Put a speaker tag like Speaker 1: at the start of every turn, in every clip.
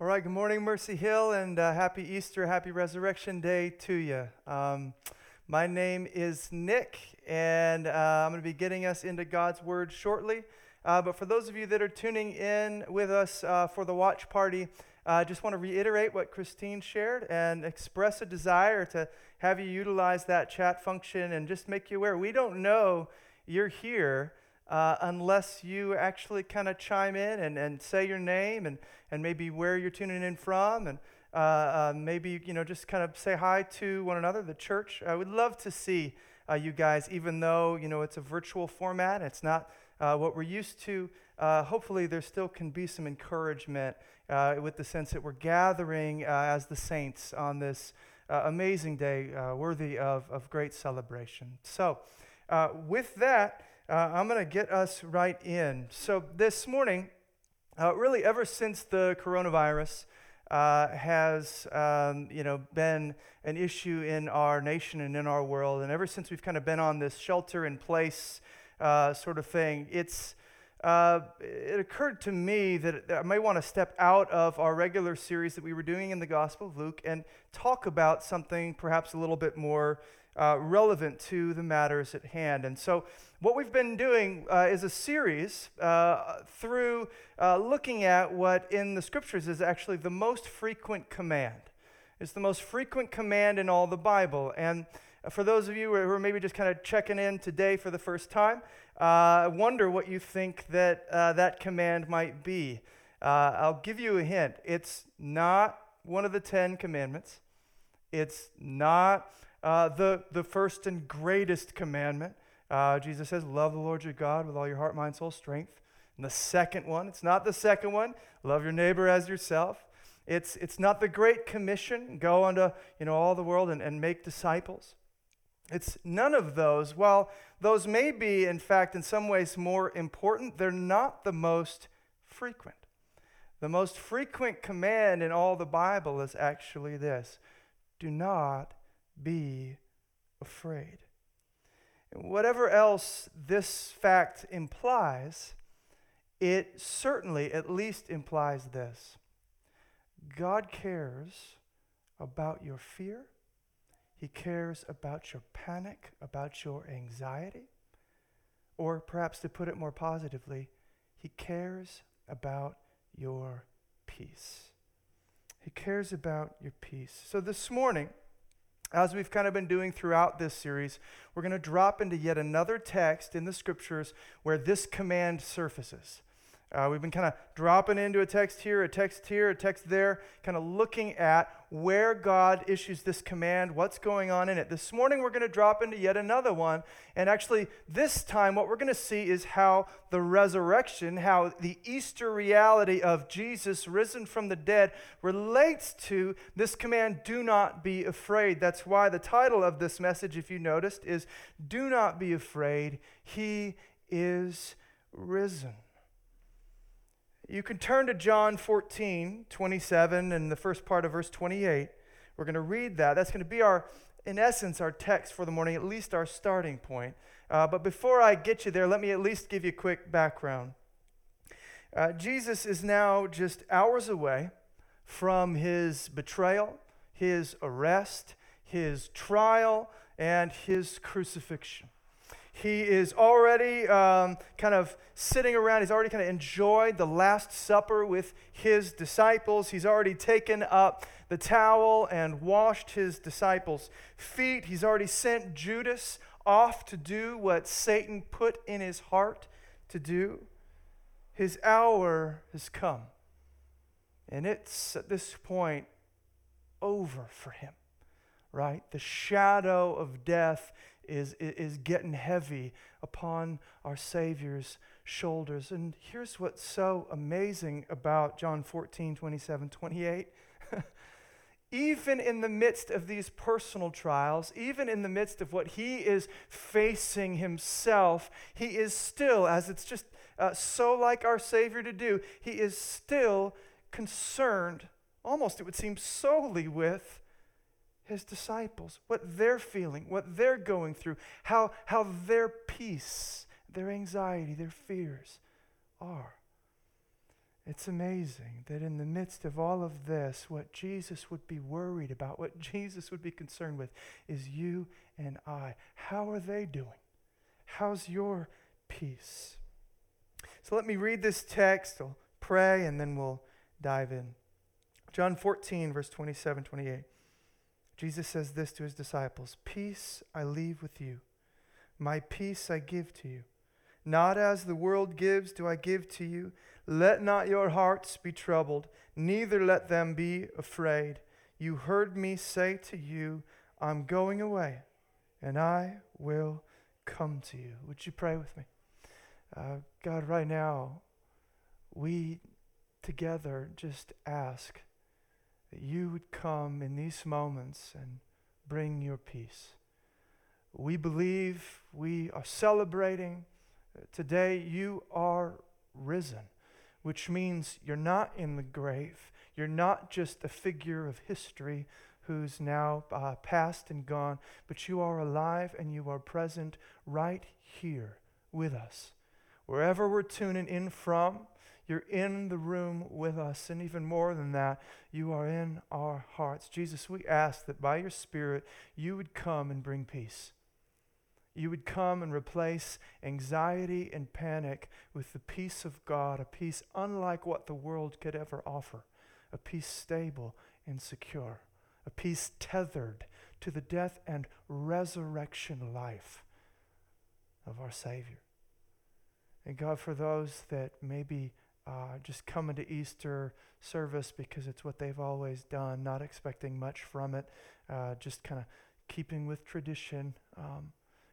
Speaker 1: All right, good morning, Mercy Hill, and uh, happy Easter, happy Resurrection Day to you. Um, my name is Nick, and uh, I'm going to be getting us into God's Word shortly. Uh, but for those of you that are tuning in with us uh, for the watch party, I just want to reiterate what Christine shared and express a desire to have you utilize that chat function and just make you aware. We don't know you're here uh, unless you actually kind of chime in and, and say your name and, and maybe where you're tuning in from and uh, uh, maybe you know just kind of say hi to one another the church. I would love to see uh, you guys even though you know it's a virtual format it's not uh, what we're used to uh, hopefully there still can be some encouragement with the sense that we're gathering as the saints on this amazing day worthy of, of great celebration. So with that uh, I'm going to get us right in. So, this morning, uh, really, ever since the coronavirus uh, has um, you know, been an issue in our nation and in our world, and ever since we've kind of been on this shelter in place uh, sort of thing, it's uh, it occurred to me that I may want to step out of our regular series that we were doing in the Gospel of Luke and talk about something perhaps a little bit more uh, relevant to the matters at hand. And so, what we've been doing uh, is a series uh, through uh, looking at what in the scriptures is actually the most frequent command. It's the most frequent command in all the Bible. And for those of you who are maybe just kind of checking in today for the first time, uh, I wonder what you think that uh, that command might be. I'll give you a hint. It's not one of the Ten Commandments. It's not uh, the, the first and greatest commandment. Uh, Jesus says, Love the Lord your God with all your heart, mind, soul, strength. And the second one, it's not the second one, love your neighbor as yourself. It's, it's not the Great Commission, go unto you know, all the world and, and make disciples. It's none of those. While those may be, in fact, in some ways more important, they're not the most frequent. The most frequent command in all the Bible is actually this do not be afraid. Whatever else this fact implies, it certainly at least implies this God cares about your fear, He cares about your panic, about your anxiety, or perhaps to put it more positively, He cares about your peace. He cares about your peace. So this morning, as we've kind of been doing throughout this series, we're going to drop into yet another text in the scriptures where this command surfaces. Uh, we've been kind of dropping into a text here, a text here, a text there, kind of looking at where God issues this command, what's going on in it. This morning, we're going to drop into yet another one. And actually, this time, what we're going to see is how the resurrection, how the Easter reality of Jesus risen from the dead relates to this command do not be afraid. That's why the title of this message, if you noticed, is Do Not Be Afraid. He is risen. You can turn to John 14, 27, and the first part of verse 28. We're going to read that. That's going to be our, in essence, our text for the morning, at least our starting point. Uh, but before I get you there, let me at least give you a quick background. Uh, Jesus is now just hours away from his betrayal, his arrest, his trial, and his crucifixion. He is already um, kind of sitting around. He's already kind of enjoyed the Last Supper with his disciples. He's already taken up the towel and washed his disciples' feet. He's already sent Judas off to do what Satan put in his heart to do. His hour has come. And it's at this point over for him, right? The shadow of death is, is getting heavy upon our Savior's shoulders. And here's what's so amazing about John 14, 27, 28. even in the midst of these personal trials, even in the midst of what he is facing himself, he is still, as it's just uh, so like our Savior to do, he is still concerned, almost it would seem solely with his disciples, what they're feeling, what they're going through, how, how their peace, their anxiety, their fears are. It's amazing that in the midst of all of this, what Jesus would be worried about, what Jesus would be concerned with, is you and I. How are they doing? How's your peace? So let me read this text, I'll pray, and then we'll dive in. John 14, verse 27 28. Jesus says this to his disciples Peace I leave with you, my peace I give to you. Not as the world gives, do I give to you. Let not your hearts be troubled, neither let them be afraid. You heard me say to you, I'm going away, and I will come to you. Would you pray with me? Uh, God, right now, we together just ask that you would come in these moments and bring your peace. We believe we are celebrating today you are risen, which means you're not in the grave. You're not just a figure of history who's now uh, past and gone, but you are alive and you are present right here with us. Wherever we're tuning in from, you're in the room with us. And even more than that, you are in our hearts. Jesus, we ask that by your Spirit, you would come and bring peace. You would come and replace anxiety and panic with the peace of God, a peace unlike what the world could ever offer, a peace stable and secure, a peace tethered to the death and resurrection life of our Savior. And God, for those that maybe uh, just coming to Easter service because it's what they've always done, not expecting much from it, uh, just kind of keeping with tradition. Um,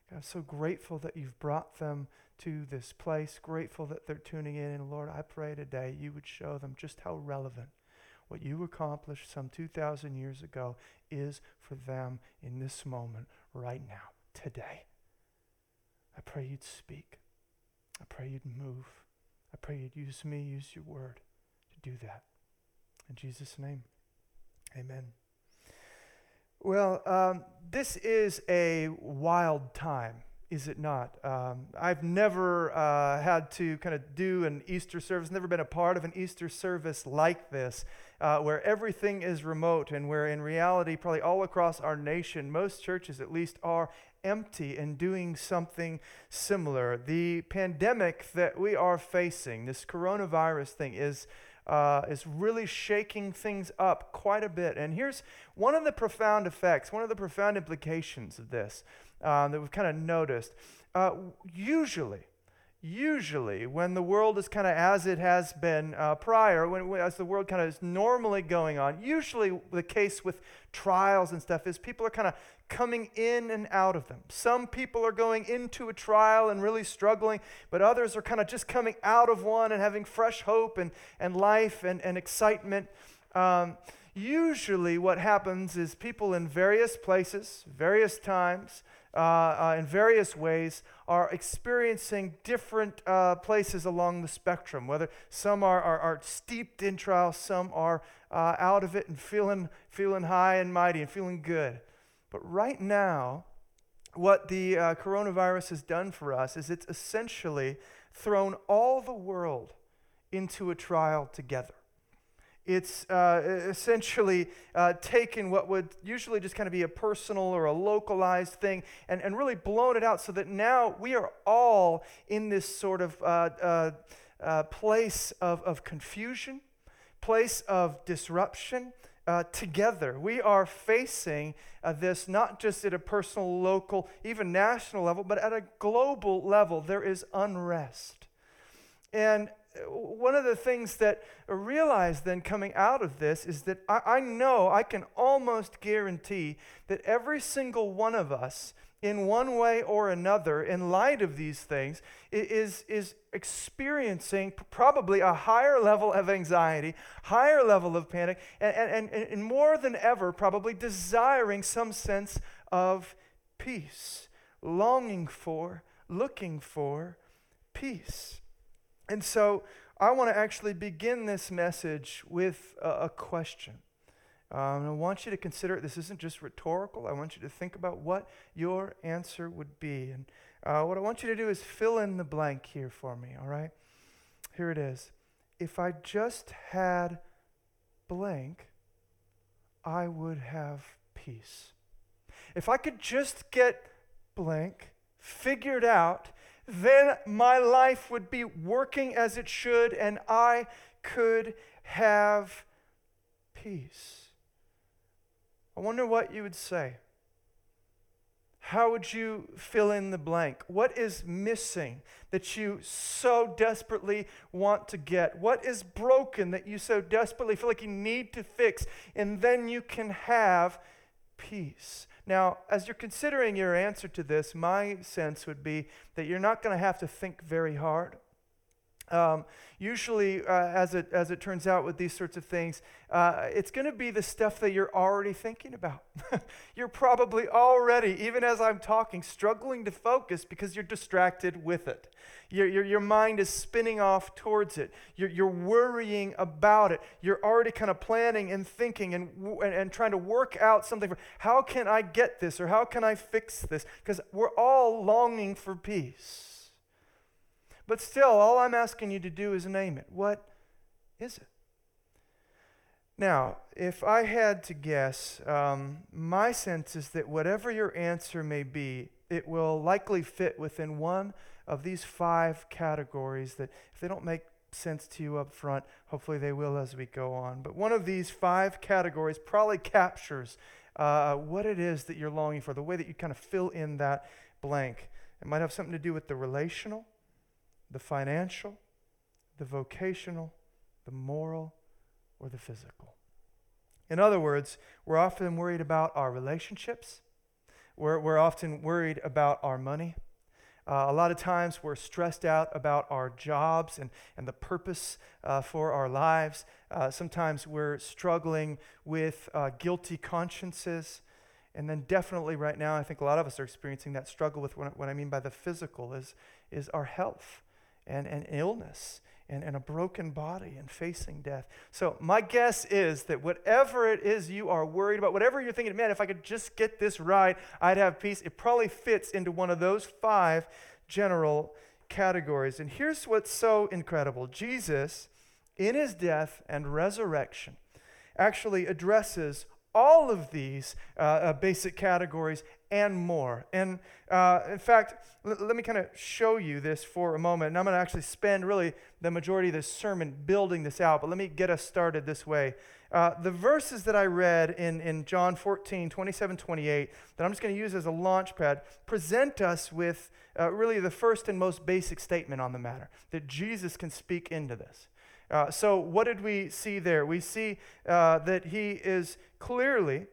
Speaker 1: God, I'm so grateful that you've brought them to this place, grateful that they're tuning in. And Lord, I pray today you would show them just how relevant what you accomplished some 2,000 years ago is for them in this moment, right now, today. I pray you'd speak. I pray you'd move. I pray you'd use me, use your word to do that. In Jesus' name, amen. Well, um, this is a wild time, is it not? Um, I've never uh, had to kind of do an Easter service, never been a part of an Easter service like this, uh, where everything is remote and where in reality, probably all across our nation, most churches at least are empty and doing something similar. The pandemic that we are facing, this coronavirus thing, is. Uh, is really shaking things up quite a bit. And here's one of the profound effects, one of the profound implications of this um, that we've kind of noticed. Uh, usually, usually when the world is kind of as it has been uh, prior, when, as the world kind of is normally going on, usually the case with trials and stuff is people are kind of coming in and out of them. Some people are going into a trial and really struggling, but others are kind of just coming out of one and having fresh hope and, and life and, and excitement. Um, usually, what happens is people in various places, various times, uh, uh, in various ways are experiencing different uh, places along the spectrum. Whether some are, are, are steeped in trial, some are uh, out of it and feeling, feeling high and mighty and feeling good. But right now, what the uh, coronavirus has done for us is it's essentially thrown all the world into a trial together it's uh, essentially uh, taken what would usually just kind of be a personal or a localized thing and, and really blown it out so that now we are all in this sort of uh, uh, uh place of, of confusion, place of disruption. Uh, together, we are facing this not just at a personal, local, even national level, but at a global level. There is unrest. And one of the things that I realized then coming out of this is that I, I, know, I can almost guarantee that every single one of us, in one way or another, in light of these things, is, is experiencing probably a higher level of anxiety, higher level of panic, and, and, and, and more than ever, probably desiring some sense of peace, longing for, looking for peace. And so I want to actually begin this message with a, a question. Um, I want you to consider it. This isn't just rhetorical. I want you to think about what your answer would be. And uh, what I want you to do is fill in the blank here for me, all right? Here it is. if I just had blank, I would have peace. If I could just get blank figured out, then my life would be working as it should and I could have peace. I wonder what you would say. How would you fill in the blank? What is missing that you so desperately want to get? What is broken that you so desperately feel like you need to fix? And then you can have peace. Now, as you're considering your answer to this, my sense would be that you're not going to have to think very hard. Um, usually, uh, as, it, as it turns out with these sorts of things, uh, it's going to be the stuff that you're already thinking about. you're probably already, even as I'm talking, struggling to focus because you're distracted with it. Your, your, your mind is spinning off towards it. You're, you're worrying about it. You're already kind of planning and thinking and, and, and trying to work out something for how can I get this or how can I fix this? Because we're all longing for peace. But still, all I'm asking you to do is name it. What is it? Now, if I had to guess, um, my sense is that whatever your answer may be, it will likely fit within one of these five categories that, if they don't make sense to you up front, hopefully they will as we go on. But one of these five categories probably captures uh, what it is that you're longing for, the way that you kind of fill in that blank. It might have something to do with the relational the financial, the vocational, the moral, or the physical. In other words, we're often worried about our relationships. We're, we're often worried about our money. Uh, a lot of times we're stressed out about our jobs and, and the purpose uh, for our lives. Uh, sometimes we're struggling with uh, guilty consciences. And then, definitely, right now, I think a lot of us are experiencing that struggle with what, what I mean by the physical is, is our health and, and illness and, and a broken body and facing death. So, my guess is that whatever it is you are worried about, whatever you're thinking, man, if I could just get this right, I'd have peace, it probably fits into one of those five general categories. And here's what's so incredible Jesus, in his death and resurrection, actually addresses all of these uh, uh, basic categories and more. And uh, in fact, l- let me kind of show you this for a moment. And I'm going to actually spend really the majority of this sermon building this out, but let me get us started this way. Uh, the verses that I read in, in John 14, 27, 28, that I'm just going to use as a launch pad, present us with uh, really the first and most basic statement on the matter that Jesus can speak into this. Uh, so, what did we see there? We see uh, that he is clearly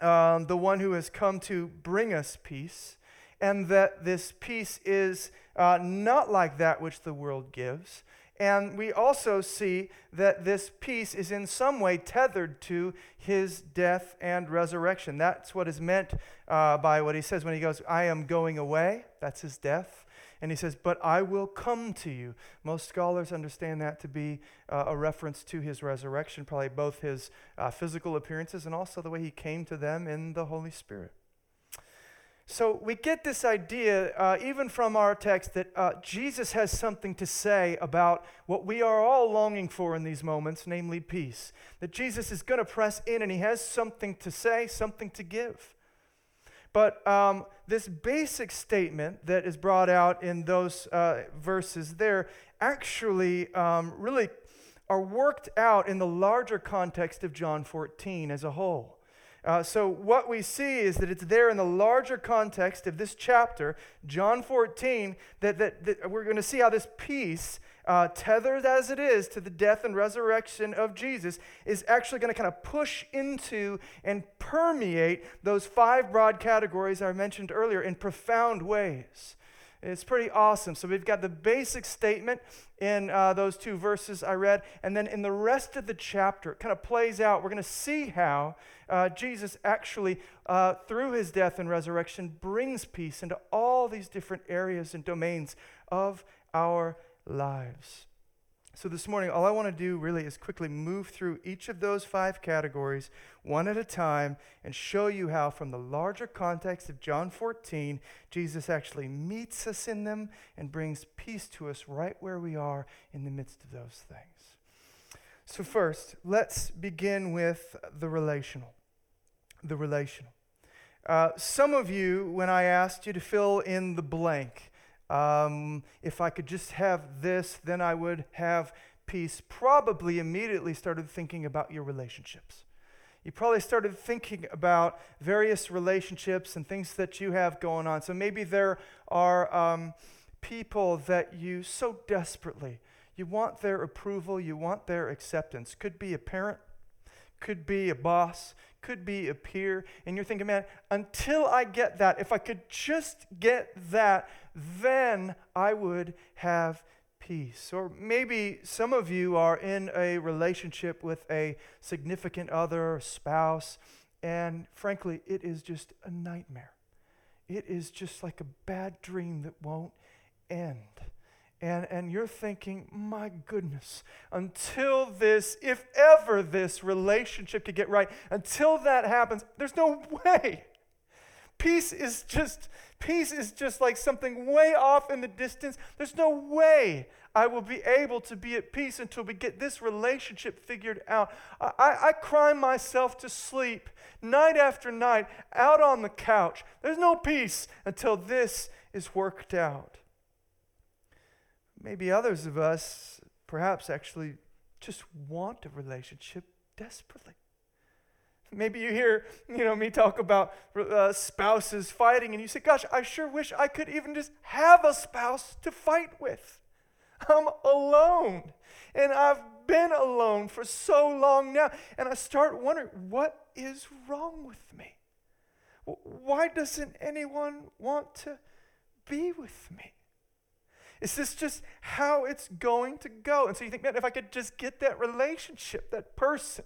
Speaker 1: um, the one who has come to bring us peace, and that this peace is uh, not like that which the world gives. And we also see that this peace is in some way tethered to his death and resurrection. That's what is meant uh, by what he says when he goes, I am going away. That's his death. And he says, But I will come to you. Most scholars understand that to be uh, a reference to his resurrection, probably both his uh, physical appearances and also the way he came to them in the Holy Spirit. So we get this idea, uh, even from our text, that uh, Jesus has something to say about what we are all longing for in these moments, namely peace. That Jesus is going to press in and he has something to say, something to give. But um, this basic statement that is brought out in those uh, verses there actually um, really are worked out in the larger context of John 14 as a whole. Uh, so, what we see is that it's there in the larger context of this chapter, John 14, that, that, that we're going to see how this peace uh, tethered as it is to the death and resurrection of Jesus, is actually going to kind of push into and permeate those five broad categories I mentioned earlier in profound ways. It's pretty awesome. So we've got the basic statement in uh, those two verses I read, and then in the rest of the chapter, it kind of plays out. We're going to see how uh, Jesus actually, uh, through his death and resurrection, brings peace into all these different areas and domains of our lives. So, this morning, all I want to do really is quickly move through each of those five categories one at a time and show you how, from the larger context of John 14, Jesus actually meets us in them and brings peace to us right where we are in the midst of those things. So, first, let's begin with the relational. The relational. Uh, some of you, when I asked you to fill in the blank, um, if I could just have this, then I would have peace, probably immediately started thinking about your relationships. You probably started thinking about various relationships and things that you have going on. So maybe there are um, people that you so desperately you want their approval, you want their acceptance. Could be a parent, could be a boss, could be a peer. And you're thinking, man, until I get that, if I could just get that, then I would have peace. Or maybe some of you are in a relationship with a significant other, spouse, and frankly, it is just a nightmare. It is just like a bad dream that won't end. And, and you're thinking, my goodness, until this, if ever this relationship could get right, until that happens, there's no way. Peace is just, peace is just like something way off in the distance. There's no way I will be able to be at peace until we get this relationship figured out. I, I, I cry myself to sleep night after night out on the couch. There's no peace until this is worked out. Maybe others of us, perhaps actually, just want a relationship desperately. Maybe you hear, you know, me talk about uh, spouses fighting, and you say, "Gosh, I sure wish I could even just have a spouse to fight with." I'm alone, and I've been alone for so long now, and I start wondering, what is wrong with me? Why doesn't anyone want to be with me? Is this just how it's going to go? And so you think, man, if I could just get that relationship, that person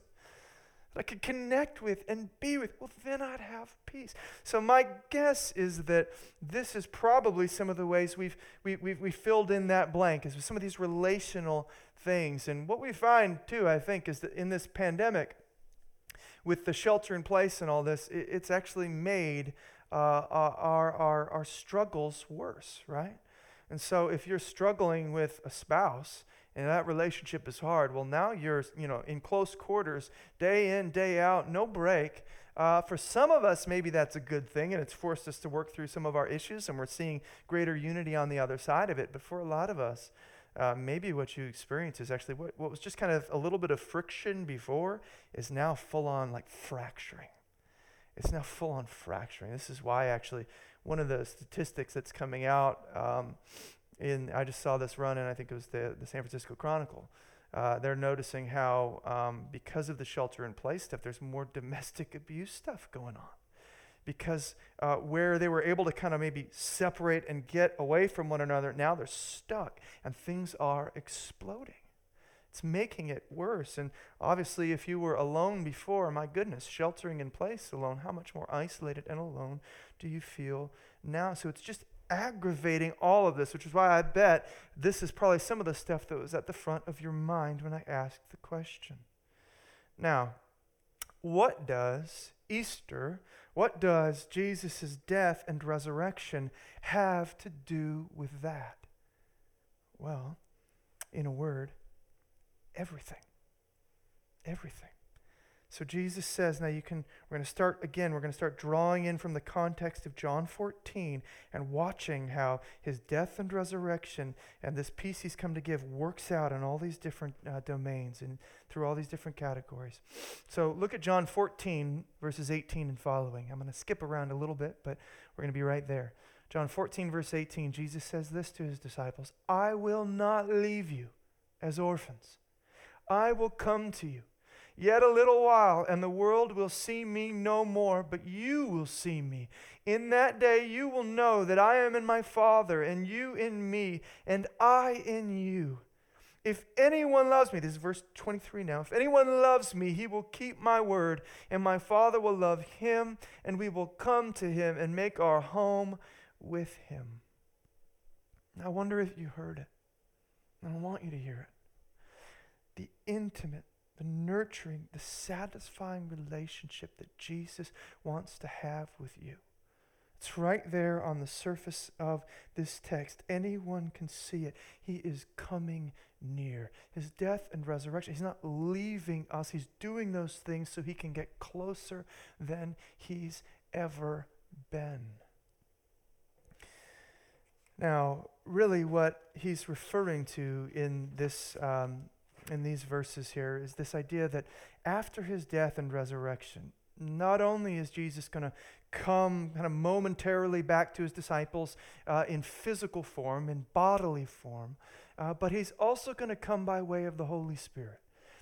Speaker 1: that I could connect with and be with, well, then I'd have peace. So my guess is that this is probably some of the ways we've, we, we've, we filled in that blank, is with some of these relational things. And what we find, too, I think, is that in this pandemic, with the shelter in place and all this, it, it's actually made uh, our, our, our struggles worse, right? And so if you're struggling with a spouse and that relationship is hard, well, now you're, you know, in close quarters, day in, day out, no break. Uh, for some of us, maybe that's a good thing, and it's forced us to work through some of our issues, and we're seeing greater unity on the other side of it. But for a lot of us, uh, maybe what you experience is actually what, what was just kind of a little bit of friction before is now full on like fracturing. It's now full on fracturing. This is why actually one of the statistics that's coming out um, in I just saw this run and I think it was the, the San Francisco Chronicle. Uh, they're noticing how um, because of the shelter in place stuff, there's more domestic abuse stuff going on. Because uh, where they were able to kind of maybe separate and get away from one another, now they're stuck and things are exploding. It's making it worse. And obviously, if you were alone before, my goodness, sheltering in place alone, how much more isolated and alone do you feel now? So it's just aggravating all of this, which is why I bet this is probably some of the stuff that was at the front of your mind when I asked the question. Now, what does Easter, what does Jesus' death and resurrection have to do with that? Well, in a word, everything. Everything. So Jesus says, now you can, we're going to start again, we're going to start drawing in from the context of John 14 and watching how his death and resurrection and this peace he's come to give works out in all these different uh, domains and through all these different categories. So look at John 14, verses 18 and following. I'm going to skip around a little bit, but we're going to be right there. John 14, verse 18, Jesus says this to his disciples I will not leave you as orphans. I will come to you. Yet a little while, and the world will see me no more, but you will see me. In that day you will know that I am in my Father, and you in me, and I in you. If anyone loves me, this is verse 23 now. If anyone loves me, he will keep my word, and my Father will love him, and we will come to him and make our home with him. I wonder if you heard it. I want you to hear it the intimate, the nurturing, the satisfying relationship that Jesus wants to have with you. It's right there on the surface of this text. Anyone can see it. He is coming near. His death and resurrection, he's not leaving us. He's doing those things so he can get closer than he's ever been. Now, really, what he's referring to in this um, in these verses here is this idea that after his death and resurrection, not only is Jesus going to come kind of momentarily back to his disciples uh, in physical form, in bodily form, uh, but he's also going to come by way of the Holy Spirit.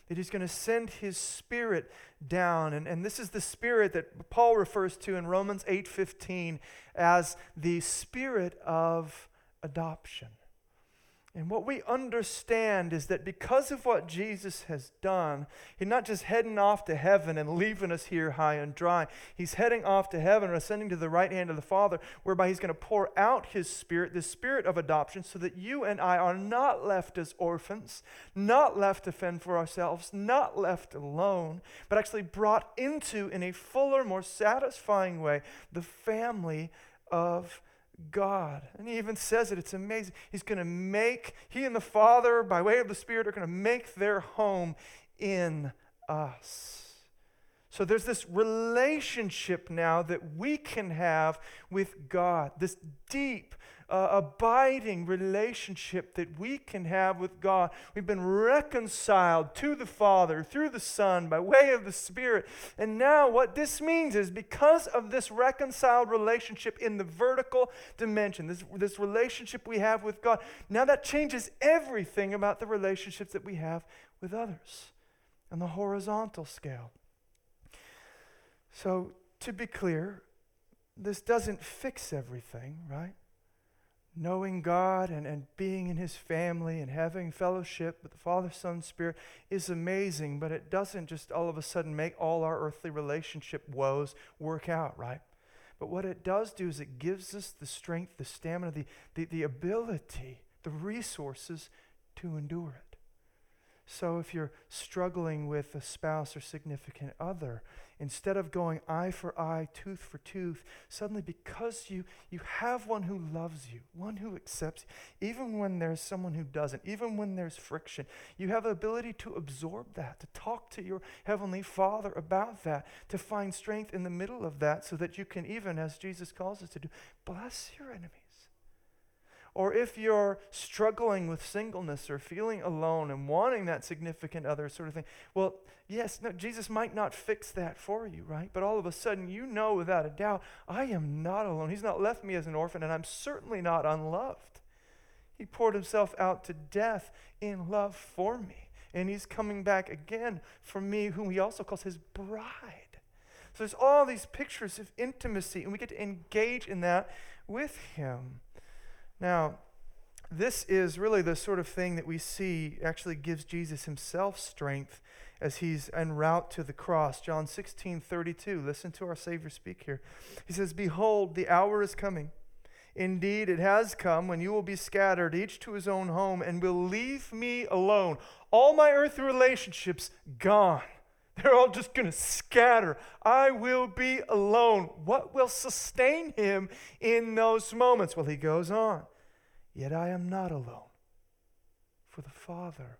Speaker 1: That he's going to send his spirit down. And, and this is the spirit that Paul refers to in Romans 8:15 as the spirit of adoption. And what we understand is that because of what Jesus has done, he's not just heading off to heaven and leaving us here high and dry. He's heading off to heaven and ascending to the right hand of the Father, whereby he's going to pour out his spirit, the spirit of adoption, so that you and I are not left as orphans, not left to fend for ourselves, not left alone, but actually brought into, in a fuller, more satisfying way, the family of God. And he even says it, it's amazing. He's going to make, he and the Father, by way of the Spirit, are going to make their home in us. So there's this relationship now that we can have with God, this deep, uh, abiding relationship that we can have with God. We've been reconciled to the Father through the Son by way of the Spirit. And now, what this means is because of this reconciled relationship in the vertical dimension, this, this relationship we have with God, now that changes everything about the relationships that we have with others on the horizontal scale. So, to be clear, this doesn't fix everything, right? Knowing God and, and being in His family and having fellowship with the Father, Son, Spirit is amazing, but it doesn't just all of a sudden make all our earthly relationship woes work out, right? But what it does do is it gives us the strength, the stamina, the, the, the ability, the resources to endure it. So if you're struggling with a spouse or significant other, instead of going eye for eye, tooth for tooth, suddenly because you, you have one who loves you, one who accepts you, even when there's someone who doesn't, even when there's friction, you have the ability to absorb that, to talk to your Heavenly Father about that, to find strength in the middle of that so that you can even, as Jesus calls us to do, bless your enemies. Or if you're struggling with singleness or feeling alone and wanting that significant other sort of thing, well, yes, no, Jesus might not fix that for you, right? But all of a sudden, you know without a doubt, I am not alone. He's not left me as an orphan, and I'm certainly not unloved. He poured himself out to death in love for me. And he's coming back again for me, whom he also calls his bride. So there's all these pictures of intimacy, and we get to engage in that with him. Now, this is really the sort of thing that we see actually gives Jesus himself strength as he's en route to the cross. John 16, 32. Listen to our Savior speak here. He says, Behold, the hour is coming. Indeed, it has come when you will be scattered, each to his own home, and will leave me alone. All my earthly relationships gone. They're all just going to scatter. I will be alone. What will sustain him in those moments? Well, he goes on. Yet I am not alone, for the Father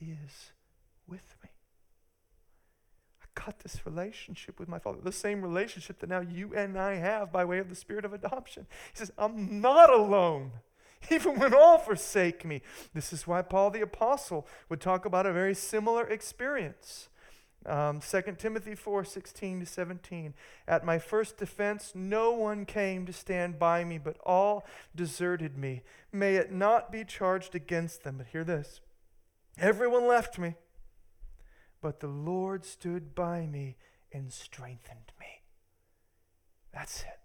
Speaker 1: is with me. I got this relationship with my Father, the same relationship that now you and I have by way of the Spirit of adoption. He says, I'm not alone, even when all forsake me. This is why Paul the Apostle would talk about a very similar experience. Um, 2 Timothy 4 16 to 17. At my first defense, no one came to stand by me, but all deserted me. May it not be charged against them. But hear this everyone left me, but the Lord stood by me and strengthened me. That's it.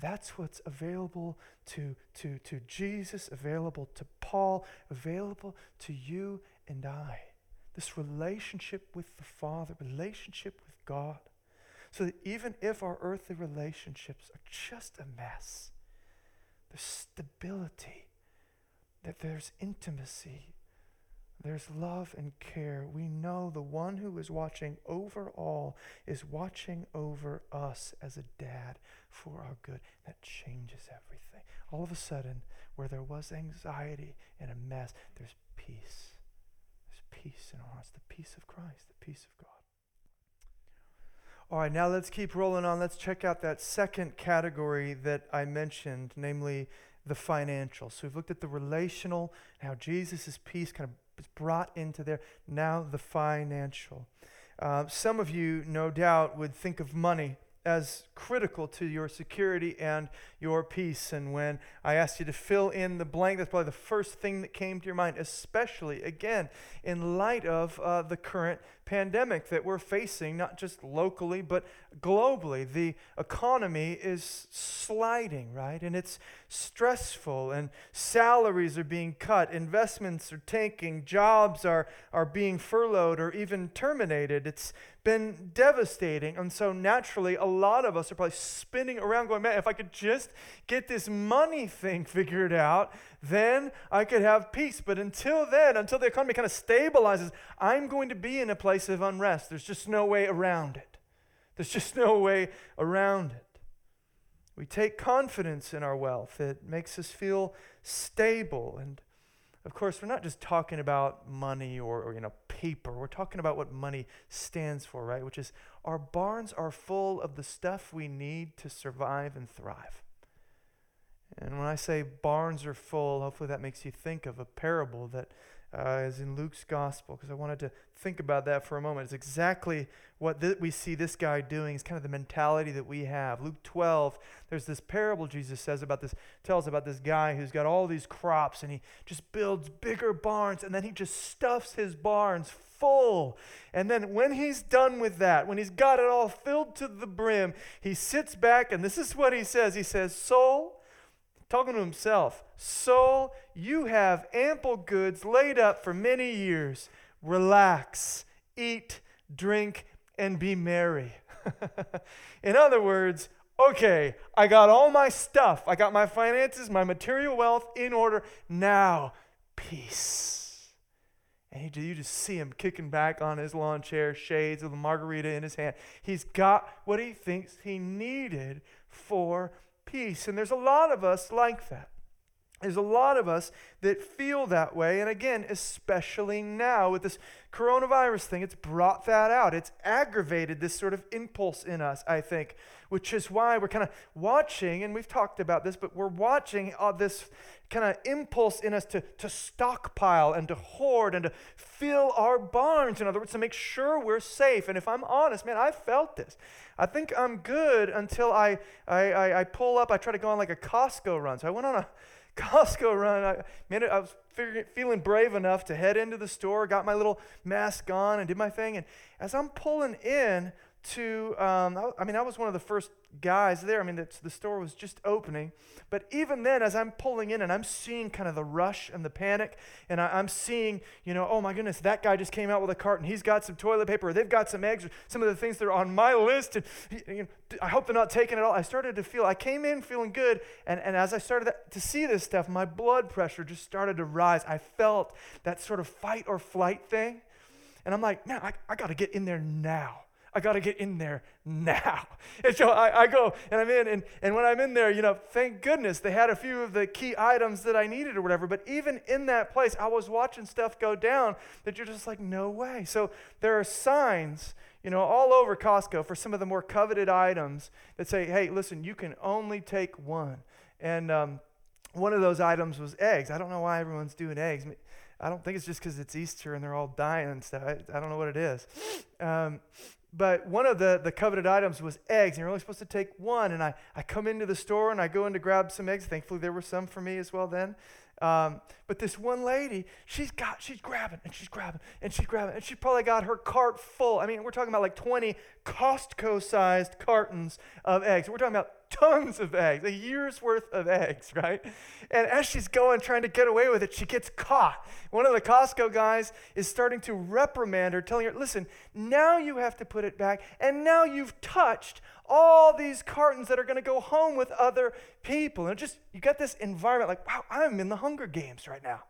Speaker 1: That's what's available to, to, to Jesus, available to Paul, available to you and I this relationship with the Father, relationship with God. So that even if our earthly relationships are just a mess, there's stability, that there's intimacy, there's love and care. We know the one who is watching over all is watching over us as a dad for our good. That changes everything. All of a sudden, where there was anxiety and a mess, there's peace. Peace in our hearts, the peace of Christ, the peace of God. All right, now let's keep rolling on. Let's check out that second category that I mentioned, namely the financial. So we've looked at the relational, how Jesus' peace kind of is brought into there. Now the financial. Uh, some of you, no doubt, would think of money as critical to your security and your peace. And when I asked you to fill in the blank, that's probably the first thing that came to your mind, especially, again, in light of uh, the current pandemic that we're facing, not just locally, but globally. The economy is sliding, right? And it's stressful, and salaries are being cut, investments are tanking, jobs are, are being furloughed or even terminated. It's been devastating. And so, naturally, a lot of us are probably spinning around going, man, if I could just get this money thing figured out, then I could have peace. But until then, until the economy kind of stabilizes, I'm going to be in a place of unrest. There's just no way around it. There's just no way around it. We take confidence in our wealth, it makes us feel stable and of course, we're not just talking about money or, or, you know paper. We're talking about what money stands for, right? Which is our barns are full of the stuff we need to survive and thrive. And when I say barns are full, hopefully that makes you think of a parable that uh, is in Luke's gospel, because I wanted to think about that for a moment. It's exactly what th- we see this guy doing. It's kind of the mentality that we have. Luke 12, there's this parable Jesus says about this, tells about this guy who's got all these crops and he just builds bigger barns and then he just stuffs his barns full. And then when he's done with that, when he's got it all filled to the brim, he sits back and this is what he says. He says, Soul, talking to himself, Soul, you have ample goods laid up for many years. Relax, eat, drink, and be merry. In other words, okay, I got all my stuff, I got my finances, my material wealth in order. Now, peace. And you just see him kicking back on his lawn chair, shades with a margarita in his hand. He's got what he thinks he needed for peace. And there's a lot of us like that. There's a lot of us that feel that way. And again, especially now with this coronavirus thing, it's brought that out. It's aggravated this sort of impulse in us, I think, which is why we're kind of watching, and we've talked about this, but we're watching uh, this kind of impulse in us to, to stockpile and to hoard and to fill our barns, in other words, to make sure we're safe. And if I'm honest, man, I felt this. I think I'm good until I, I, I, I pull up, I try to go on like a Costco run. So I went on a Costco run. I, man, I was feeling brave enough to head into the store, got my little mask on, and did my thing. And as I'm pulling in to, um, I, mean, I was one of the first guys there. I mean, the, the store was just opening. But even then, as I'm pulling in and I'm seeing kind of the rush and the panic, and I, am seeing, you know, oh my goodness, that guy just came out with a cart and he's got some toilet paper, or they've got some eggs, or some of the things that are on my list, and you know, I hope they're not taking it all. I started to feel, I came in feeling good, and, and as I started to see this stuff, my blood pressure just started to rise. I felt that sort of fight or flight thing. And I'm like, man, I, I got to get in there now. I got to get in there now. And so I, I, go and I'm in, and, and when I'm in there, you know, thank goodness they had a few of the key items that I needed or whatever. But even in that place, I was watching stuff go down that you're just like, no way. So there are signs, you know, all over Costco for some of the more coveted items that say, hey, listen, you can only take one. And um, one of those items was eggs. I don't know why everyone's doing eggs. I don't think it's just because it's Easter and they're all dying and stuff. I, I don't know what it is. Um, but one of the, the coveted items was eggs, and you're only supposed to take one. And I, I come into the store and I go in to grab some eggs. Thankfully, there were some for me as well then. Um, but this one lady, she's got, she's grabbing and she's grabbing and she's grabbing, and she probably got her cart full. I mean, we're talking about like 20 Costco sized cartons of eggs. We're talking about tons of eggs, a year's worth of eggs, right? And as she's going, trying to get away with it, she gets caught. One of the Costco guys is starting to reprimand her, telling her, listen, now you have to put it back, and now you've touched all these cartons that are going to go home with other people. And just, you got this environment like, wow, I'm in the Hunger Games right now.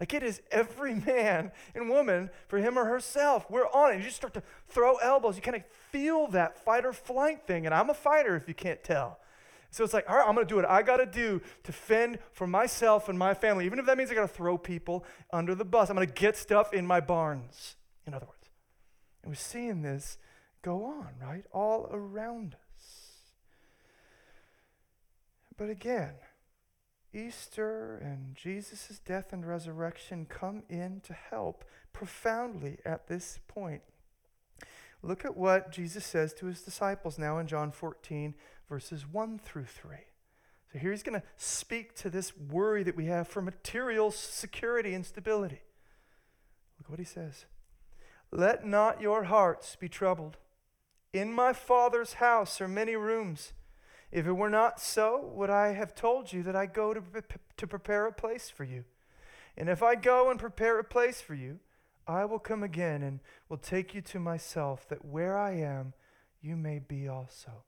Speaker 1: Like it is every man and woman for him or herself. We're on it. You just start to throw elbows. You kind of feel that fight or flight thing. And I'm a fighter if you can't tell. So it's like, all right, I'm going to do what I got to do to fend for myself and my family. Even if that means I got to throw people under the bus. I'm going to get stuff in my barns, in other words. And we're seeing this go on, right? All around us. But again, Easter and Jesus' death and resurrection come in to help profoundly at this point. Look at what Jesus says to his disciples now in John 14, verses 1 through 3. So here he's going to speak to this worry that we have for material security and stability. Look what he says Let not your hearts be troubled. In my Father's house are many rooms. If it were not so, would I have told you that I go to, to prepare a place for you? And if I go and prepare a place for you, I will come again and will take you to myself, that where I am, you may be also.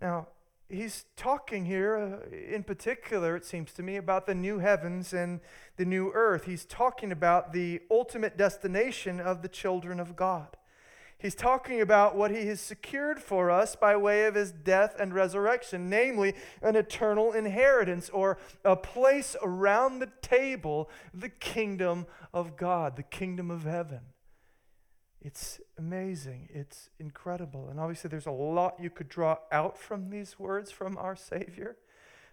Speaker 1: Now, he's talking here, uh, in particular, it seems to me, about the new heavens and the new earth. He's talking about the ultimate destination of the children of God. He's talking about what he has secured for us by way of his death and resurrection, namely an eternal inheritance or a place around the table, the kingdom of God, the kingdom of heaven. It's amazing. It's incredible. And obviously, there's a lot you could draw out from these words from our Savior.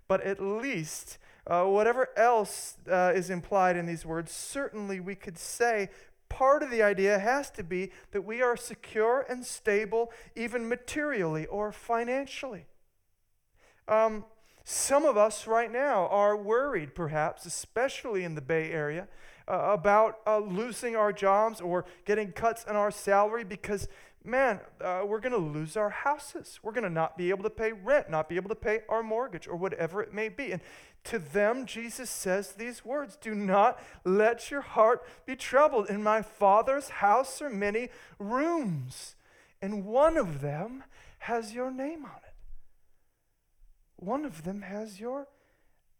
Speaker 1: But at least, uh, whatever else uh, is implied in these words, certainly we could say part of the idea has to be that we are secure and stable, even materially or financially. Um, some of us right now are worried, perhaps, especially in the Bay Area, uh, about uh, losing our jobs or getting cuts in our salary because, man, uh, we're going to lose our houses. We're going to not be able to pay rent, not be able to pay our mortgage, or whatever it may be. And to them, Jesus says these words Do not let your heart be troubled. In my Father's house are many rooms, and one of them has your name on it. One of them has your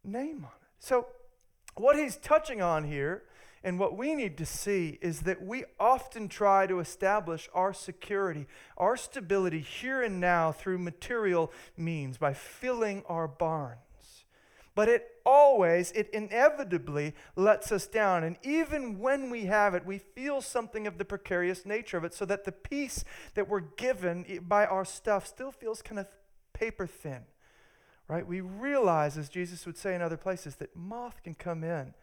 Speaker 1: name on it. So, what he's touching on here and what we need to see is that we often try to establish our security, our stability here and now through material means by filling our barns but it always, it inevitably lets us down. And even when we have it, we feel something of the precarious nature of it, so that the peace that we're given by our stuff still feels kind of paper thin, right? We realize, as Jesus would say in other places, that moth can come in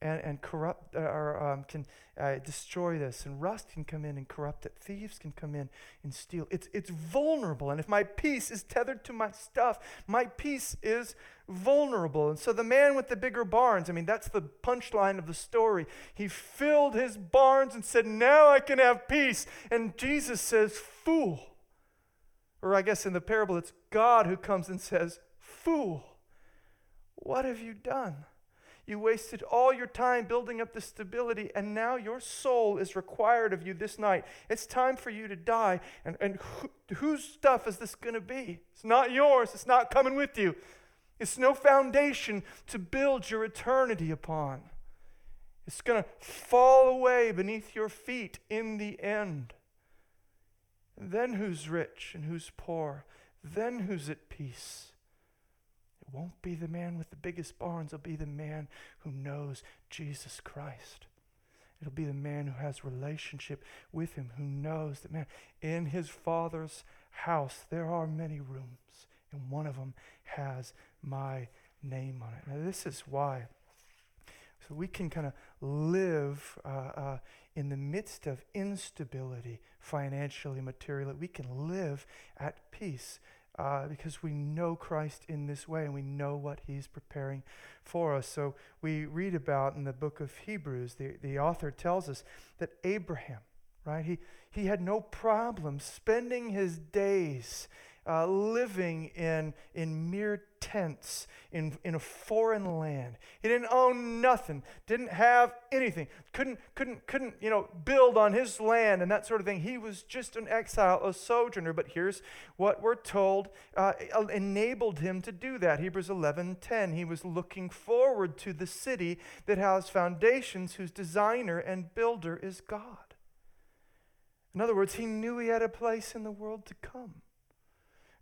Speaker 1: and, and corrupt uh, or um, can uh, destroy this, and rust can come in and corrupt it. Thieves can come in and steal. It's, it's vulnerable. And if my peace is tethered to my stuff, my peace is vulnerable. And so the man with the bigger barns, I mean, that's the punchline of the story. He filled his barns and said, Now I can have peace. And Jesus says, Fool. Or I guess in the parable, it's God who comes and says, Fool, what have you done? You wasted all your time building up the stability, and now your soul is required of you this night. It's time for you to die. And, and whose stuff is this going to be? It's not yours, it's not coming with you. It's no foundation to build your eternity upon. It's going to fall away beneath your feet in the end. Then who's rich and who's poor? Then who's at peace? Won't be the man with the biggest barns, it'll be the man who knows Jesus Christ. It'll be the man who has relationship with him, who knows that, man, in his Father's house there are many rooms, and one of them has my name on it. Now, this is why. So we can kind of live uh, uh, in the midst of instability, financially, materially. We can live at peace uh, because we know Christ in this way and we know what he's preparing for us. So we read about in the book of Hebrews, the, the author tells us that Abraham, right, he, he had no problem spending his days uh, living in, in mere tents in, in a foreign land. He didn't own nothing, didn't have anything, couldn't, couldn't, couldn't, you know, build on his land and that sort of thing. He was just an exile, a sojourner. But here's what we're told uh, enabled him to do that. Hebrews 11:10. He was looking forward to the city that has foundations, whose designer and builder is God. In other words, he knew he had a place in the world to come.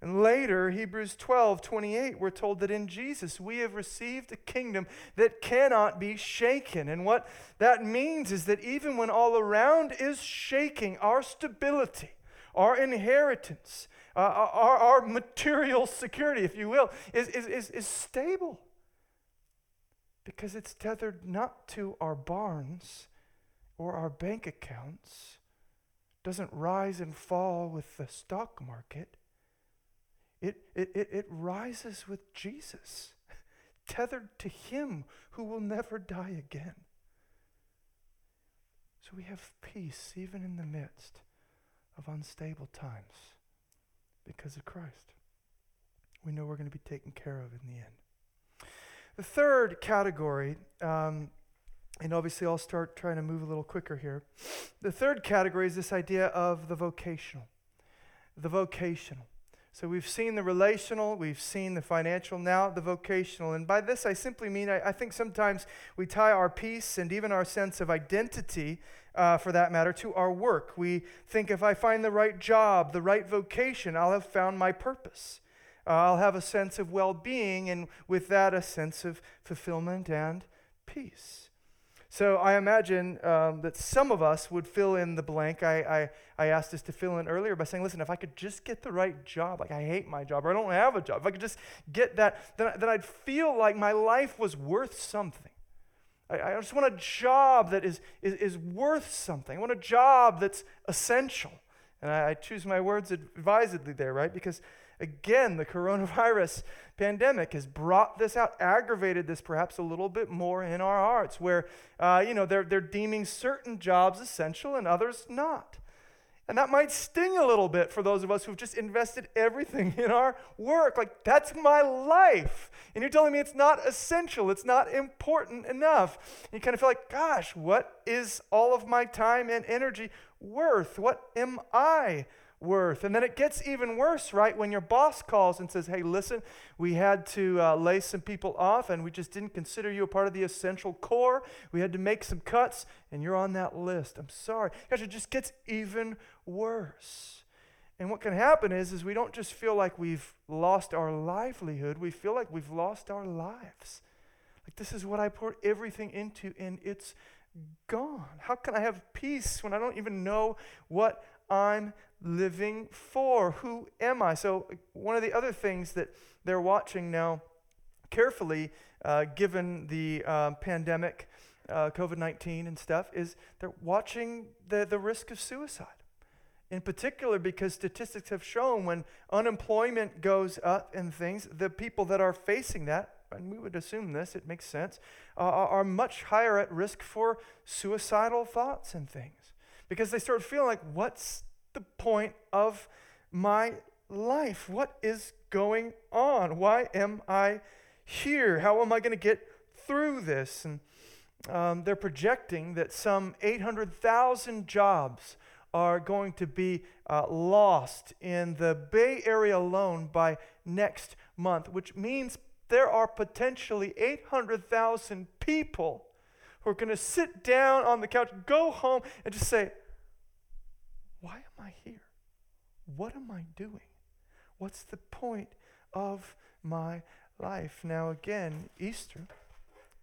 Speaker 1: And later, Hebrews 12, 28, we're told that in Jesus we have received a kingdom that cannot be shaken. And what that means is that even when all around is shaking, our stability, our inheritance, uh, our, our material security, if you will, is, is, is, is stable. Because it's tethered not to our barns or our bank accounts, doesn't rise and fall with the stock market it, it, it, it rises with Jesus, tethered to Him who will never die again. So we have peace even in the midst of unstable times because of Christ. We know we're going to be taken care of in the end. The third category, um, and obviously I'll start trying to move a little quicker here. The third category is this idea of the vocational. The vocational. So we've seen the relational, we've seen the financial, now the vocational. And by this, I simply mean I, I think sometimes we tie our peace and even our sense of identity, uh, for that matter, to our work. We think if I find the right job, the right vocation, I'll have found my purpose. Uh, I'll have a sense of well being, and with that, a sense of fulfillment and peace. So I imagine um, that some of us would fill in the blank. I, I, I asked us to fill in earlier by saying, listen, if I could just get the right job, like I hate my job or I don't have a job, if I could just get that, then, then I'd feel like my life was worth something. I, I just want a job that is, is, is worth something. I want a job that's essential. And I, I choose my words advisedly there, right? Because Again, the coronavirus pandemic has brought this out, aggravated this perhaps a little bit more in our hearts, where, uh, you know, they're, they're deeming certain jobs essential and others not. And that might sting a little bit for those of us who've just invested everything in our work. Like, that's my life. And you're telling me it's not essential, it's not important enough. And you kind of feel like, gosh, what is all of my time and energy worth? What am I worth. And then it gets even worse, right? When your boss calls and says, hey, listen, we had to uh, lay some people off and we just didn't consider you a part of the essential core. We had to make some cuts and you're on that list. I'm sorry. Gosh, it just gets even worse. And what can happen is, is we don't just feel like we've lost our livelihood, we feel like we've lost our lives. Like this is what I poured everything into and it's gone. How can I have peace when I don't even know what I'm living for? Who am I? So, one of the other things that they're watching now carefully, uh, given the uh, pandemic, uh, COVID 19 and stuff, is they're watching the, the risk of suicide. In particular, because statistics have shown when unemployment goes up and things, the people that are facing that, and we would assume this, it makes sense, uh, are much higher at risk for suicidal thoughts and things. Because they start feeling like, what's the point of my life? What is going on? Why am I here? How am I going to get through this? And um, they're projecting that some 800,000 jobs are going to be uh, lost in the Bay Area alone by next month, which means there are potentially 800,000 people who are going to sit down on the couch, go home, and just say, why am I here? What am I doing? What's the point of my life? Now, again, Easter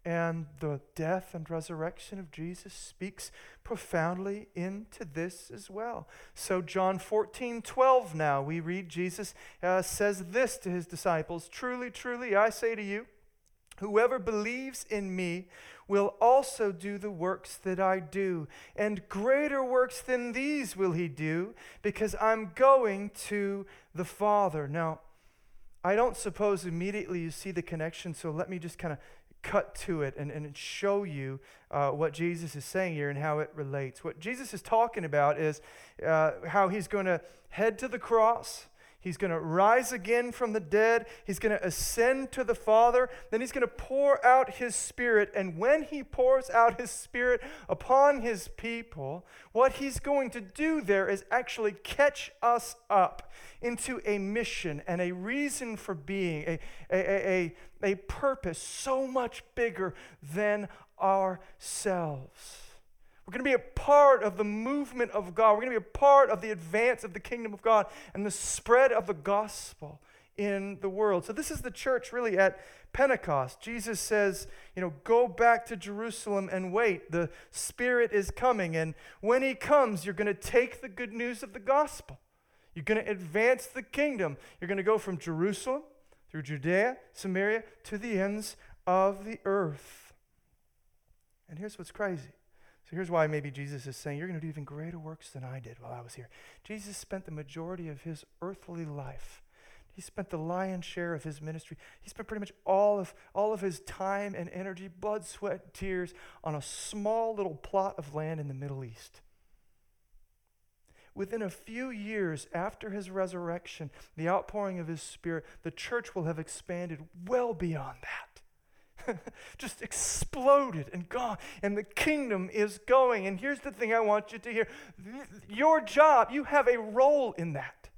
Speaker 1: and the death and resurrection of Jesus speaks profoundly into this as well. So, John 14, 12 now, we read Jesus uh, says this to his disciples Truly, truly, I say to you, whoever believes in me will also do the works that I do. And greater works than these will he do, because I'm going to the Father. Now, I don't suppose immediately you see the connection, so let me just kind of cut to it and, and show you uh, what Jesus is saying here and how it relates. What Jesus is talking about is uh, how he's going to head to the cross He's going to rise again from the dead. He's going to ascend to the Father. Then he's going to pour out his Spirit. And when he pours out his Spirit upon his people, what he's going to do there is actually catch us up into a mission and a reason for being, a, a, a, a, purpose so much bigger than ourselves. We're going to be a part of the movement of God. We're going to be a part of the advance of the kingdom of God and the spread of the gospel in the world. So, this is the church really at Pentecost. Jesus says, you know, go back to Jerusalem and wait. The Spirit is coming. And when He comes, you're going to take the good news of the gospel. You're going to advance the kingdom. You're going to go from Jerusalem through Judea, Samaria, to the ends of the earth. And here's what's crazy so here's why maybe Jesus is saying, You're going to do even greater works than I did while I was here. Jesus spent the majority of his earthly life. He spent the lion's share of his ministry. He spent pretty much all of, all of his time and energy, blood, sweat, tears on a small little plot of land in the Middle East. Within a few years after his resurrection, the outpouring of his Spirit, the church will have expanded well beyond that. just exploded and gone. And the kingdom is going. And here's the thing I want you to hear your job, you have a role in that.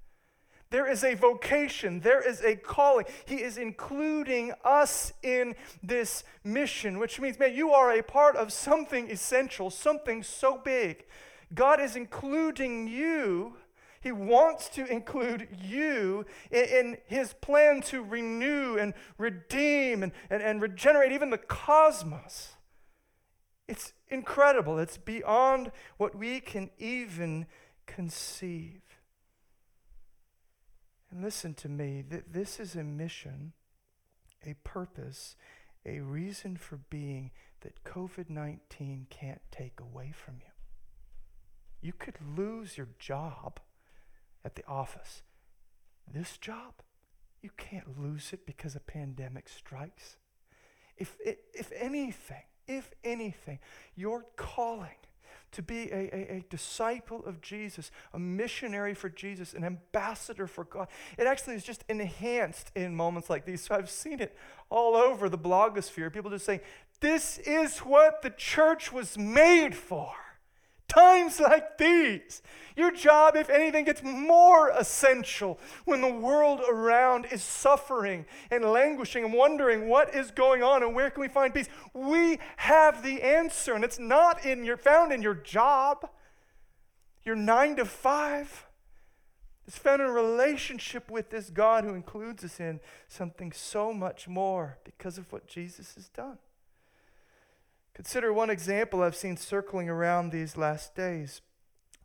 Speaker 1: There is a vocation, there is a calling. He is including us in this mission, which means, man, you are a part of something essential, something so big. God is including you he wants to include you in, in, his plan to renew and redeem and, and, and regenerate even the cosmos. It's incredible. It's beyond what we can even conceive. And listen to me, that this is a mission, a purpose, a reason for being that COVID 19 can't take away from you. You could lose your job at the office. This job, you can't lose it because a pandemic strikes. If, if anything, if anything, your calling to be a, a, a, disciple of Jesus, a missionary for Jesus, an ambassador for God. It actually is just enhanced in moments like these. So I've seen it all over the blogosphere. People just saying, This is what the church was made for. Times like these, your job, if anything, gets more essential when the world around is suffering and languishing and wondering what is going on and where can we find peace. We have the answer, and it's not in your found in your job, your nine to five. It's found in a relationship with this God who includes us in something so much more because of what Jesus has done. Consider one example I've seen circling around these last days.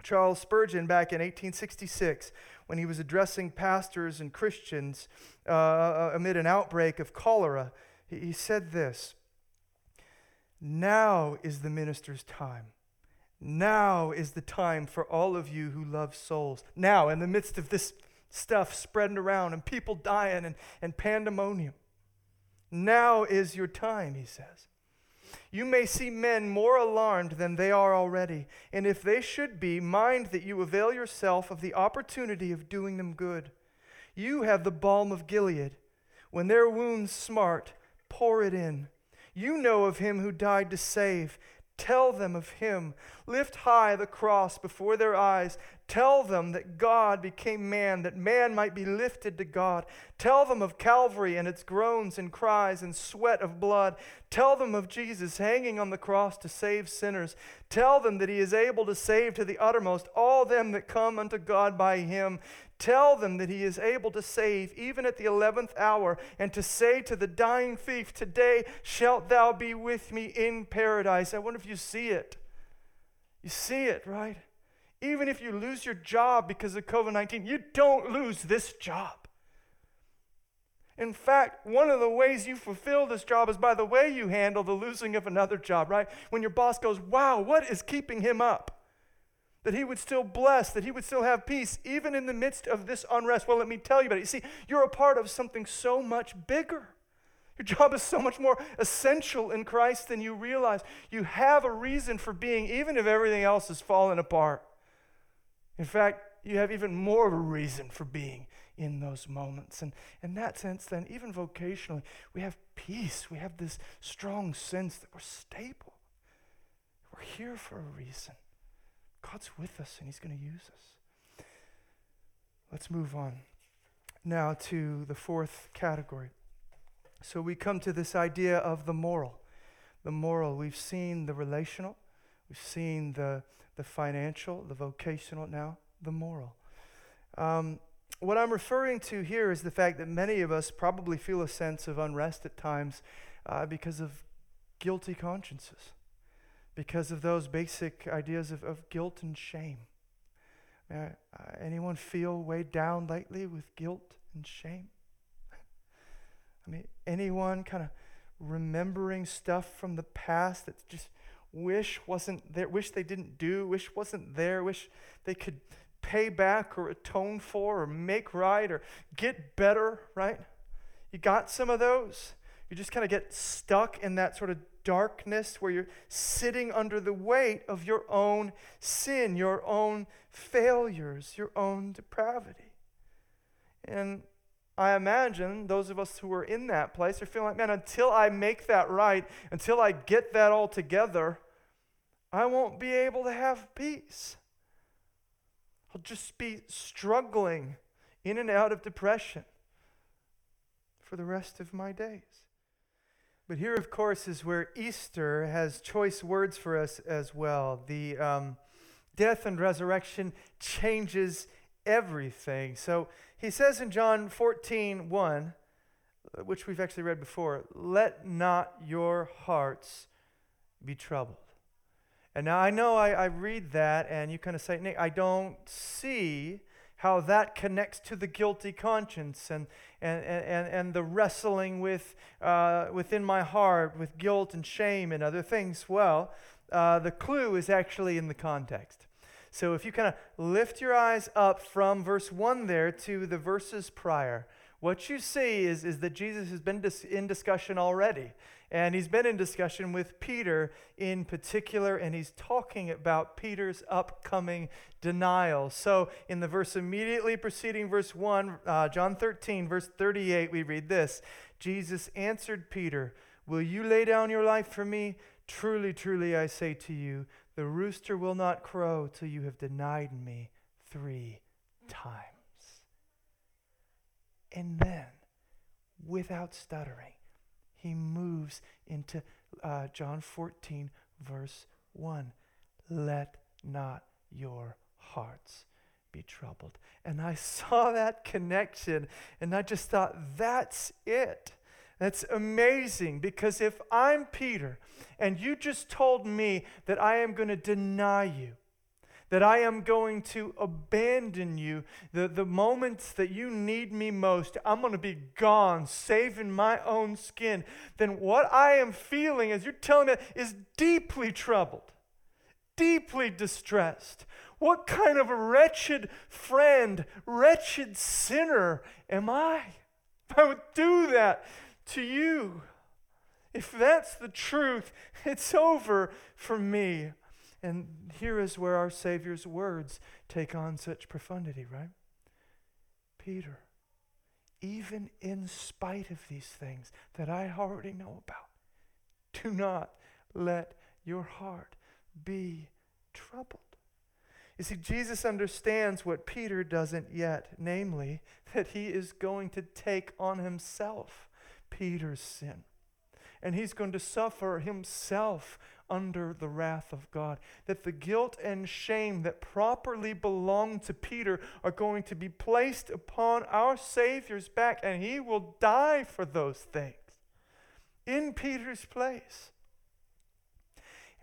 Speaker 1: Charles Spurgeon, back in 1866, when he was addressing pastors and Christians uh, uh, amid an outbreak of cholera, he, he said this Now is the minister's time. Now is the time for all of you who love souls. Now, in the midst of this stuff spreading around and people dying and, and pandemonium, now is your time, he says. You may see men more alarmed than they are already, and if they should be, mind that you avail yourself of the opportunity of doing them good. You have the balm of Gilead. When their wounds smart, pour it in. You know of him who died to save. Tell them of him. Lift high the cross before their eyes. Tell them that God became man, that man might be lifted to God. Tell them of Calvary and its groans and cries and sweat of blood. Tell them of Jesus hanging on the cross to save sinners. Tell them that he is able to save to the uttermost all them that come unto God by him. Tell them that he is able to save even at the eleventh hour, and to say to the dying thief, Today shalt thou be with me in paradise. I wonder if you see it. You see it, right? Even if you lose your job because of COVID 19, you don't lose this job. In fact, one of the ways you fulfill this job is by the way you handle the losing of another job, right? When your boss goes, Wow, what is keeping him up? That he would still bless, that he would still have peace, even in the midst of this unrest. Well, let me tell you about it. You see, you're a part of something so much bigger. Your job is so much more essential in Christ than you realize. You have a reason for being, even if everything else is falling apart. In fact, you have even more of a reason for being in those moments. And in that sense, then, even vocationally, we have peace. We have this strong sense that we're stable. We're here for a reason. God's with us and He's going to use us. Let's move on now to the fourth category. So we come to this idea of the moral. The moral, we've seen the relational, we've seen the, the financial, the vocational, now the moral. Um, what I'm referring to here is the fact that many of us probably feel a sense of unrest at times uh, because of guilty consciences, because of those basic ideas of, of guilt and shame. Uh, anyone feel weighed down lately with guilt and shame? I mean, anyone kind of remembering stuff from the past that's just wish wasn't there, wish they didn't do, wish wasn't there, wish they could pay back or atone for or make right or get better, right? You got some of those? You just kind of get stuck in that sort of darkness where you're sitting under the weight of your own sin, your own failures, your own depravity. And I imagine those of us who are in that place are feeling like, man, until I make that right, until I get that all together, I won't be able to have peace. I'll just be struggling in and out of depression for the rest of my days. But here, of course, is where Easter has choice words for us as well. The um, death and resurrection changes everything. So he says in John 14, 1, which we've actually read before, let not your hearts be troubled. And now I know I, I read that and you kind of say, Nick, I don't see how that connects to the guilty conscience and, and, and, and the wrestling with, uh, within my heart with guilt and shame and other things. Well, uh, the clue is actually in the context. So if you kind of lift your eyes up from verse 1 there to the verses prior, what you see is, is that Jesus has been dis- in discussion already. And he's been in discussion with Peter in particular, and he's talking about Peter's upcoming denial. So, in the verse immediately preceding verse 1, uh, John 13, verse 38, we read this Jesus answered Peter, Will you lay down your life for me? Truly, truly, I say to you, the rooster will not crow till you have denied me three times. And then, without stuttering, he moves into uh, John 14, verse 1. Let not your hearts be troubled. And I saw that connection and I just thought, that's it. That's amazing because if I'm Peter and you just told me that I am going to deny you, that I am going to abandon you. The, the moments that you need me most, I'm going to be gone, saving my own skin. Then what I am feeling as you're telling me is deeply troubled, deeply distressed. What kind of a wretched friend, wretched sinner am I? I would do that to you. If that's the truth, it's over for me. And here is where our Savior's words take on such profundity, right? Peter, even in spite of these things that I already know about, do not let your heart be troubled. You see, Jesus understands what Peter doesn't yet, namely, that he is going to take on himself Peter's sin. And he's going to suffer himself under the wrath of God. That the guilt and shame that properly belong to Peter are going to be placed upon our Savior's back, and he will die for those things in Peter's place.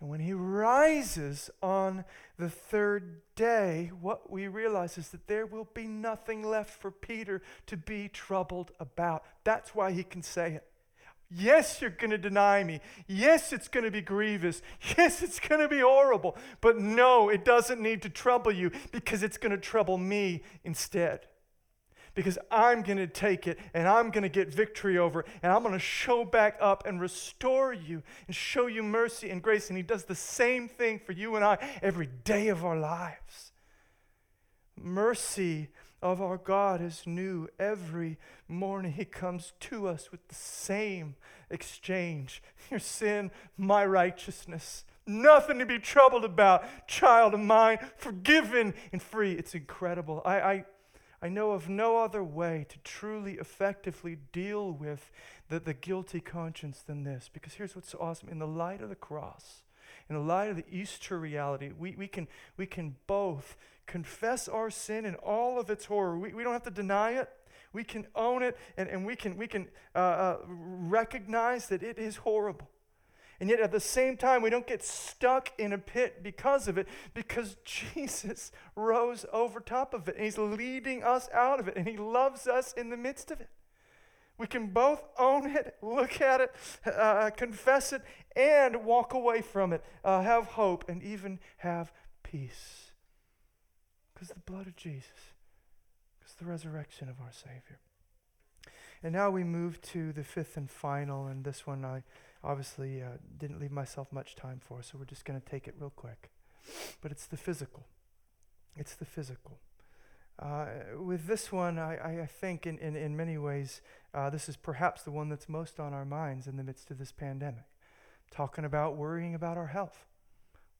Speaker 1: And when he rises on the third day, what we realize is that there will be nothing left for Peter to be troubled about. That's why he can say it. Yes, you're going to deny me. Yes, it's going to be grievous. Yes, it's going to be horrible. But no, it doesn't need to trouble you because it's going to trouble me instead. Because I'm going to take it and I'm going to get victory over it and I'm going to show back up and restore you and show you mercy and grace. And He does the same thing for you and I every day of our lives. mercy of our God is new every morning. He comes to us with the same exchange your sin, my righteousness. Nothing to be troubled about, child of mine, forgiven and free. It's incredible. I, I, I know of no other way to truly effectively deal with the, the guilty conscience than this. Because here's what's so awesome in the light of the cross, in the light of the Easter reality, we, we, can, we can both confess our sin and all of its horror. We, we don't have to deny it. We can own it and, and we can, we can uh, uh, recognize that it is horrible. And yet at the same time, we don't get stuck in a pit because of it, because Jesus rose over top of it and he's leading us out of it and he loves us in the midst of it. We can both own it, look at it, uh, confess it, and walk away from it, uh, have hope, and even have peace. Because the blood of Jesus, because the resurrection of our Savior. And now we move to the fifth and final, and this one I obviously uh, didn't leave myself much time for, so we're just going to take it real quick. But it's the physical. It's the physical. Uh, with this one, I, I think in, in, in many ways, uh, this is perhaps the one that's most on our minds in the midst of this pandemic. Talking about worrying about our health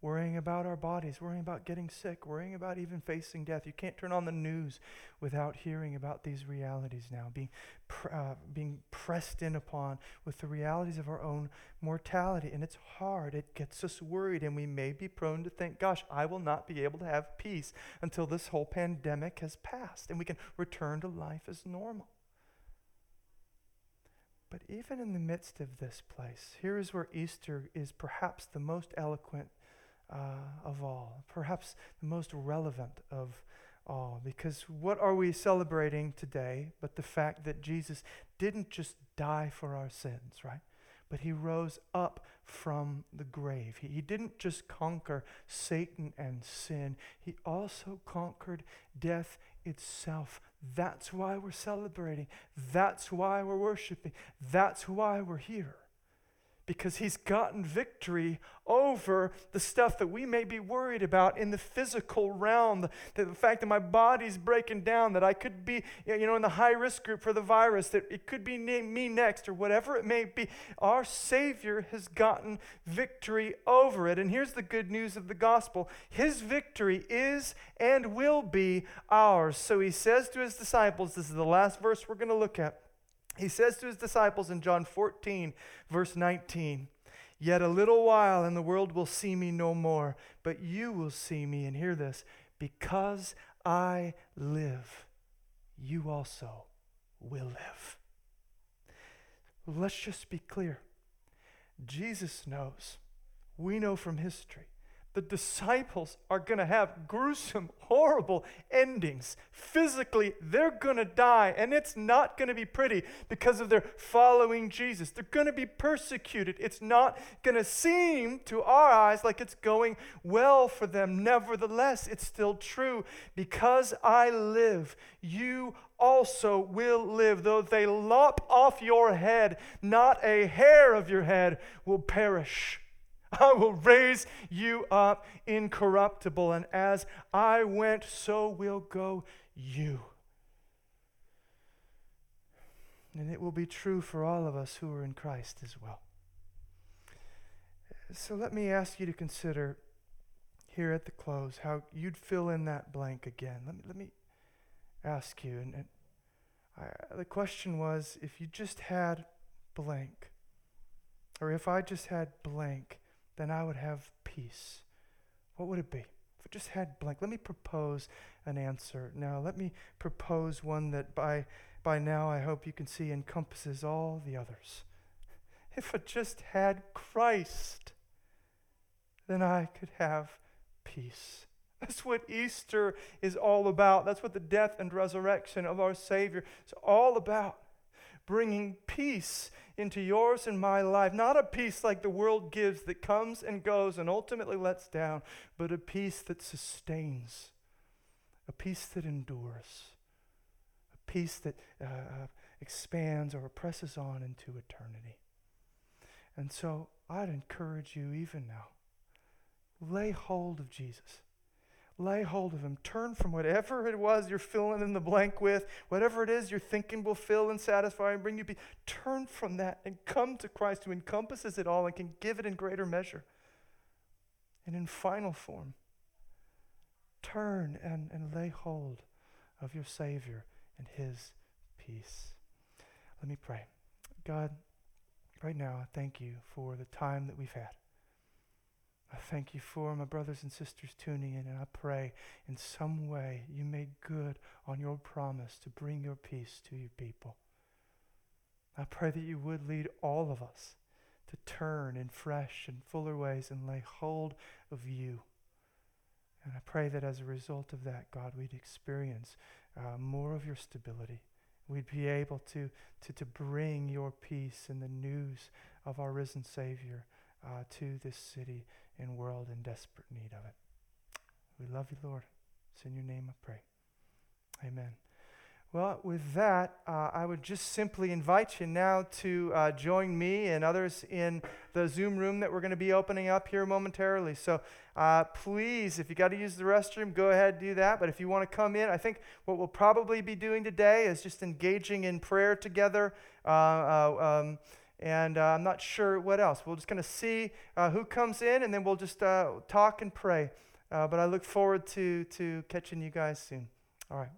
Speaker 1: worrying about our bodies, worrying about getting sick, worrying about even facing death. You can't turn on the news without hearing about these realities now, being, pr- uh, being pressed in upon with the realities of our own mortality. And it's hard. It gets us worried, and we may be prone to think, gosh, I will not be able to have peace until this whole pandemic has passed and we can return to life as normal. But even in the midst of this place, here is where Easter is perhaps the most eloquent uh, of all, perhaps the most relevant of all. Because what are we celebrating today but the fact that Jesus didn't just die for our sins, right? But he rose up from the grave. He, he didn't just conquer Satan and sin, he also conquered death itself. That's why we're celebrating. That's why we're worshiping. That's why we're here because he's gotten victory over the stuff that we may be worried about in the physical realm. The, the, fact that my body's breaking down, that I could be, you know, in the high risk group for the virus, that it could be me next, or whatever it may be. Our Savior has gotten victory over it. And here's the good news of the gospel His victory is and will be ours. So he says to his disciples, this is the last verse we're going to look at. He says to his disciples in John 14, verse 19, Yet a little while, and the world will see me no more, but you will see me, and hear this, because I live, you also will live. Let's just be clear. Jesus knows, we know from history, the disciples are going to have gruesome, horrible endings. Physically, they're going to die, and it's not going to be pretty because of their following Jesus. They're going to be persecuted. It's not going to seem to our eyes like it's going well for them. Nevertheless, it's still true. Because I live, you also will live. Though they lop off your head, not a hair of your head will perish. I will raise you up incorruptible, and as I went, so will go you. And it will be true for all of us who are in Christ as well. So let me ask you to consider here at the close how you'd fill in that blank again. Let me, let me ask you. And, and I, the question was if you just had blank, or if I just had blank, then I would have peace. What would it be? If it just had blank, let me propose an answer. Now, let me propose one that by, by now I hope you can see encompasses all the others. If it just had Christ, then I could have peace. That's what Easter is all about. That's what the death and resurrection of our Savior is all about bringing peace into yours and my life. Not a peace like the world gives that comes and goes and ultimately lets down, but a peace that sustains, a peace that endures, a peace that uh, uh expands or presses on into eternity. And so I'd encourage you even now lay hold of Jesus. Lay hold of Him. Turn from whatever it was you're filling in the blank with, whatever it is you're thinking will fill and satisfy and bring you peace. Turn from that and come to Christ who encompasses it all and can give it in greater measure. And in final form, turn and, and lay hold of your Savior and His peace. Let me pray. God, right now, I thank you for the time that we've had. I thank you for my brothers and sisters tuning in, and I pray in some way you made good on your promise to bring your peace to your people. I pray that you would lead all of us to turn in fresh and fuller ways and lay hold of you. And I pray that as a result of that, God, we'd experience uh, more of your stability. We'd be able to, to, to bring your peace and the news of our risen Savior uh, to this city and world in desperate need of it. We love you, Lord. It's in your name I pray. Amen. Well, with that, uh, I would just simply invite you now to uh, join me and others in the Zoom room that we're going to be opening up here momentarily. So uh, please, if you got to use the restroom, go ahead and do that. But if you want to come in, I think what we'll probably be doing today is just engaging in prayer together. Uh, uh, um, and uh, I'm not sure what else. We're just going to see uh, who comes in, and then we'll just uh, talk and pray. Uh, but I look forward to, to catching you guys soon. All right.